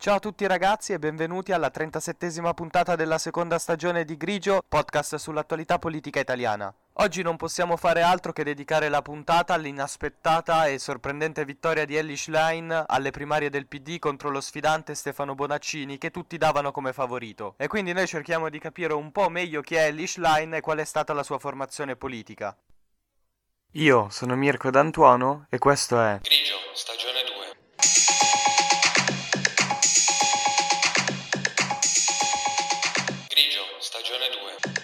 Ciao a tutti ragazzi e benvenuti alla 37esima puntata della seconda stagione di Grigio, podcast sull'attualità politica italiana. Oggi non possiamo fare altro che dedicare la puntata all'inaspettata e sorprendente vittoria di Ellie Schlein alle primarie del PD contro lo sfidante Stefano Bonaccini che tutti davano come favorito. E quindi noi cerchiamo di capire un po' meglio chi è Ellie Schlein e qual è stata la sua formazione politica. Io sono Mirko D'Antuono e questo è Grigio, stagione stagione 2.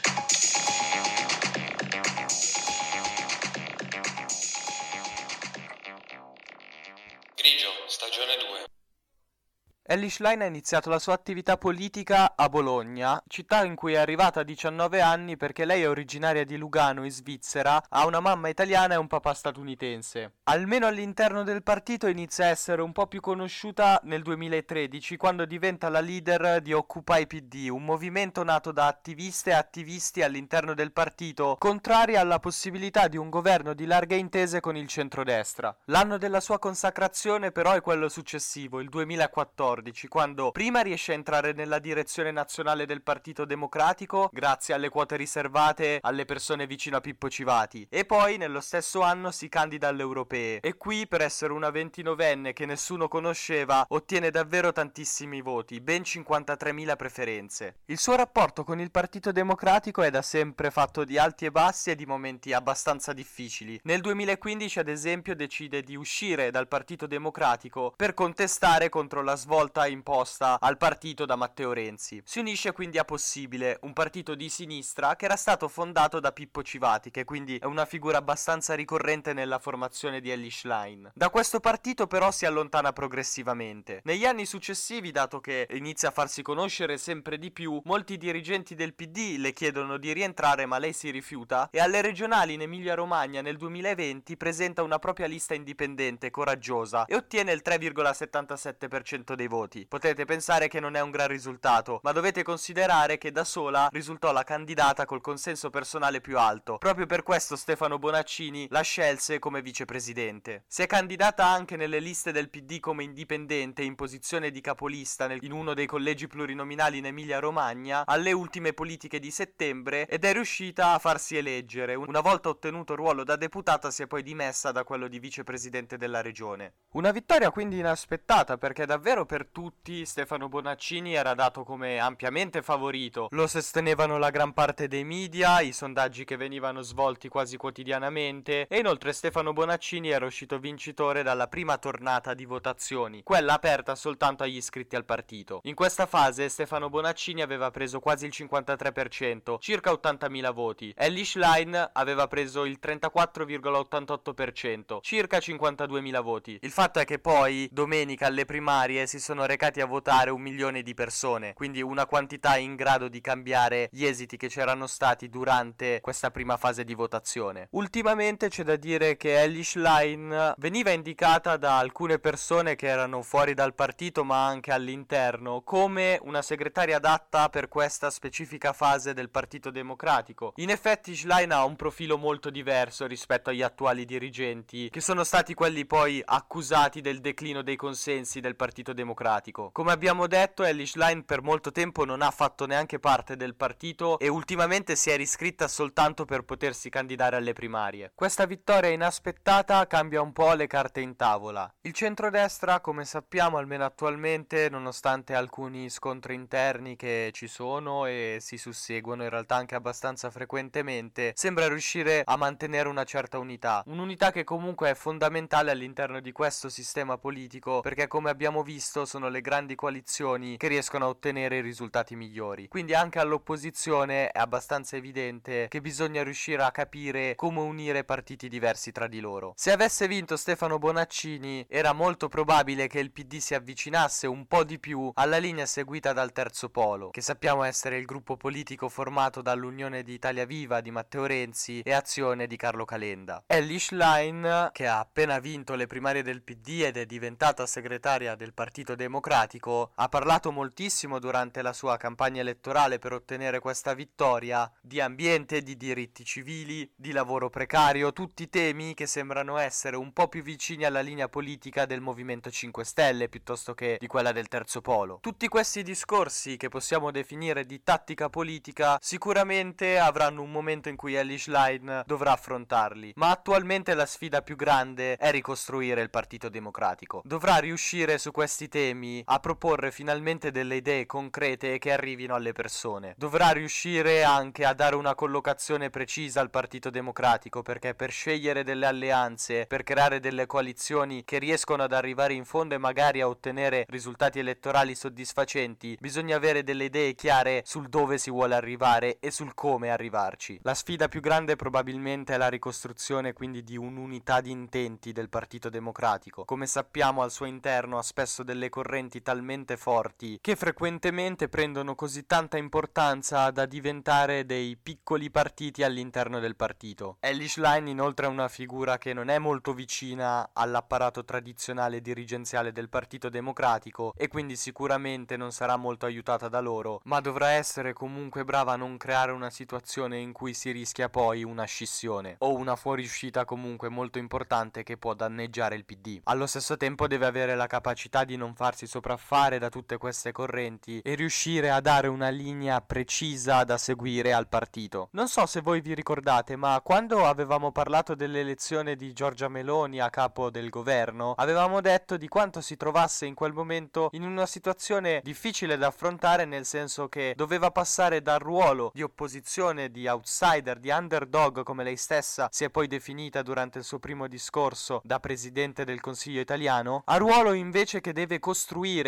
Ellie Schlein ha iniziato la sua attività politica a Bologna, città in cui è arrivata a 19 anni perché lei è originaria di Lugano in Svizzera, ha una mamma italiana e un papà statunitense. Almeno all'interno del partito inizia a essere un po' più conosciuta nel 2013 quando diventa la leader di Occupy PD, un movimento nato da attiviste e attivisti all'interno del partito contrari alla possibilità di un governo di larghe intese con il centrodestra. L'anno della sua consacrazione però è quello successivo, il 2014 quando prima riesce a entrare nella direzione nazionale del Partito Democratico grazie alle quote riservate alle persone vicino a Pippo Civati e poi nello stesso anno si candida alle europee e qui per essere una 29enne che nessuno conosceva ottiene davvero tantissimi voti, ben 53.000 preferenze. Il suo rapporto con il Partito Democratico è da sempre fatto di alti e bassi e di momenti abbastanza difficili. Nel 2015 ad esempio decide di uscire dal Partito Democratico per contestare contro la svolta imposta al partito da Matteo Renzi. Si unisce quindi a Possibile, un partito di sinistra che era stato fondato da Pippo Civati, che quindi è una figura abbastanza ricorrente nella formazione di Ellie Schlein. Da questo partito però si allontana progressivamente. Negli anni successivi, dato che inizia a farsi conoscere sempre di più, molti dirigenti del PD le chiedono di rientrare ma lei si rifiuta e alle regionali in Emilia-Romagna nel 2020 presenta una propria lista indipendente coraggiosa e ottiene il 3,77% dei voti. Potete pensare che non è un gran risultato, ma dovete considerare che da sola risultò la candidata col consenso personale più alto. Proprio per questo Stefano Bonaccini la scelse come vicepresidente. Si è candidata anche nelle liste del PD come indipendente in posizione di capolista nel- in uno dei collegi plurinominali in Emilia-Romagna alle ultime politiche di settembre ed è riuscita a farsi eleggere. Una volta ottenuto il ruolo da deputata si è poi dimessa da quello di vicepresidente della regione. Una vittoria quindi inaspettata perché davvero per tutti Stefano Bonaccini era dato come ampiamente favorito. Lo sostenevano la gran parte dei media, i sondaggi che venivano svolti quasi quotidianamente e inoltre Stefano Bonaccini era uscito vincitore dalla prima tornata di votazioni, quella aperta soltanto agli iscritti al partito. In questa fase Stefano Bonaccini aveva preso quasi il 53%, circa 80.000 voti. Ellie Schlein aveva preso il 34,88%, circa 52.000 voti. Il fatto è che poi domenica alle primarie si sono recati a votare un milione di persone, quindi una quantità in grado di cambiare gli esiti che c'erano stati durante questa prima fase di votazione. Ultimamente c'è da dire che Ellie Schlein veniva indicata da alcune persone che erano fuori dal partito ma anche all'interno come una segretaria adatta per questa specifica fase del Partito Democratico. In effetti Schlein ha un profilo molto diverso rispetto agli attuali dirigenti che sono stati quelli poi accusati del declino dei consensi del Partito Democratico. Come abbiamo detto, Ellie Schlein per molto tempo non ha fatto neanche parte del partito e ultimamente si è riscritta soltanto per potersi candidare alle primarie. Questa vittoria inaspettata cambia un po' le carte in tavola. Il centrodestra, come sappiamo almeno attualmente, nonostante alcuni scontri interni che ci sono e si susseguono in realtà anche abbastanza frequentemente, sembra riuscire a mantenere una certa unità. Un'unità che comunque è fondamentale all'interno di questo sistema politico perché come abbiamo visto sono le grandi coalizioni che riescono a ottenere i risultati migliori. Quindi anche all'opposizione è abbastanza evidente che bisogna riuscire a capire come unire partiti diversi tra di loro. Se avesse vinto Stefano Bonaccini era molto probabile che il PD si avvicinasse un po' di più alla linea seguita dal terzo polo, che sappiamo essere il gruppo politico formato dall'Unione di Italia Viva di Matteo Renzi e Azione di Carlo Calenda. Ellie Schlein, che ha appena vinto le primarie del PD ed è diventata segretaria del Partito Democratico Democratico ha parlato moltissimo durante la sua campagna elettorale per ottenere questa vittoria di ambiente, di diritti civili, di lavoro precario, tutti temi che sembrano essere un po' più vicini alla linea politica del Movimento 5 Stelle piuttosto che di quella del Terzo Polo. Tutti questi discorsi che possiamo definire di tattica politica sicuramente avranno un momento in cui Ellie Schlein dovrà affrontarli, ma attualmente la sfida più grande è ricostruire il Partito Democratico. Dovrà riuscire su questi temi a proporre finalmente delle idee concrete che arrivino alle persone. Dovrà riuscire anche a dare una collocazione precisa al Partito Democratico perché per scegliere delle alleanze, per creare delle coalizioni che riescono ad arrivare in fondo e magari a ottenere risultati elettorali soddisfacenti, bisogna avere delle idee chiare sul dove si vuole arrivare e sul come arrivarci. La sfida più grande probabilmente è la ricostruzione quindi di un'unità di intenti del Partito Democratico. Come sappiamo al suo interno ha spesso delle correnti talmente forti che frequentemente prendono così tanta importanza da diventare dei piccoli partiti all'interno del partito. Ellie Schlein inoltre è una figura che non è molto vicina all'apparato tradizionale dirigenziale del Partito Democratico e quindi sicuramente non sarà molto aiutata da loro, ma dovrà essere comunque brava a non creare una situazione in cui si rischia poi una scissione o una fuoriuscita comunque molto importante che può danneggiare il PD. Allo stesso tempo deve avere la capacità di non farsi sopraffare da tutte queste correnti e riuscire a dare una linea precisa da seguire al partito. Non so se voi vi ricordate, ma quando avevamo parlato dell'elezione di Giorgia Meloni a capo del governo, avevamo detto di quanto si trovasse in quel momento in una situazione difficile da affrontare nel senso che doveva passare dal ruolo di opposizione, di outsider, di underdog come lei stessa si è poi definita durante il suo primo discorso da presidente del Consiglio italiano, a ruolo invece che deve costruire,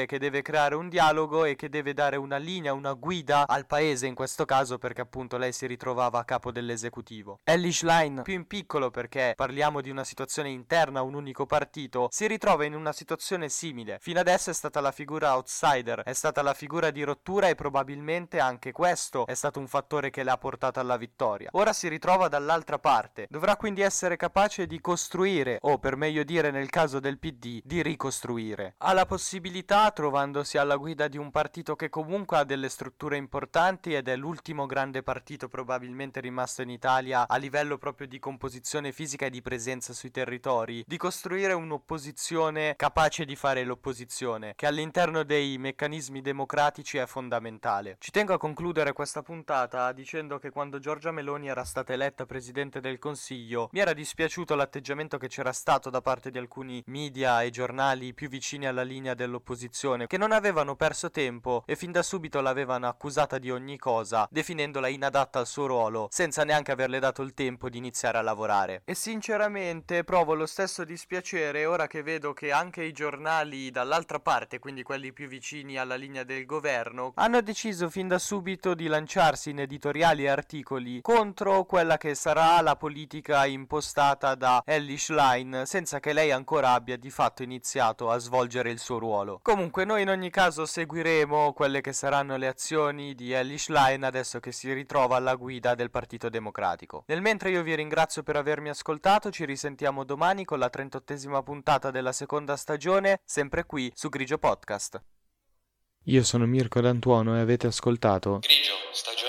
che deve creare un dialogo e che deve dare una linea, una guida al paese in questo caso perché appunto lei si ritrovava a capo dell'esecutivo. Ellie Schlein, più in piccolo perché parliamo di una situazione interna un unico partito, si ritrova in una situazione simile. Fino adesso è stata la figura outsider, è stata la figura di rottura e probabilmente anche questo è stato un fattore che l'ha portata alla vittoria. Ora si ritrova dall'altra parte, dovrà quindi essere capace di costruire o per meglio dire nel caso del PD di ricostruire. Ha la possibilità, trovandosi alla guida di un partito che comunque ha delle strutture importanti ed è l'ultimo grande partito probabilmente rimasto in Italia a livello proprio di composizione fisica e di presenza sui territori, di costruire un'opposizione capace di fare l'opposizione, che all'interno dei meccanismi democratici è fondamentale. Ci tengo a concludere questa puntata dicendo che quando Giorgia Meloni era stata eletta presidente del Consiglio, mi era dispiaciuto l'atteggiamento che c'era stato da parte di alcuni media e giornali più vicini alla linea dell'opposizione, che non avevano perso tempo e fin da subito l'avevano accusata di ogni cosa, definendola inadatta al suo ruolo, senza neanche averle dato il tempo di iniziare a lavorare. E sinceramente provo lo stesso dispiacere ora che vedo che anche i giornali dall'altra parte, quindi quelli più vicini alla linea del governo, hanno deciso fin da subito di lanciarsi in editoriali e articoli contro quella che sarà la politica impostata da Ellie Schlein, senza che lei ancora abbia di fatto iniziato a svolgere il suo ruolo. Comunque noi in ogni caso seguiremo quelle che saranno le azioni di Ellie Schlein adesso che si ritrova alla guida del Partito Democratico. Nel mentre io vi ringrazio per avermi ascoltato, ci risentiamo domani con la 38esima puntata della seconda stagione, sempre qui su Grigio Podcast. Io sono Mirko D'Antuono e avete ascoltato Grigio, stagione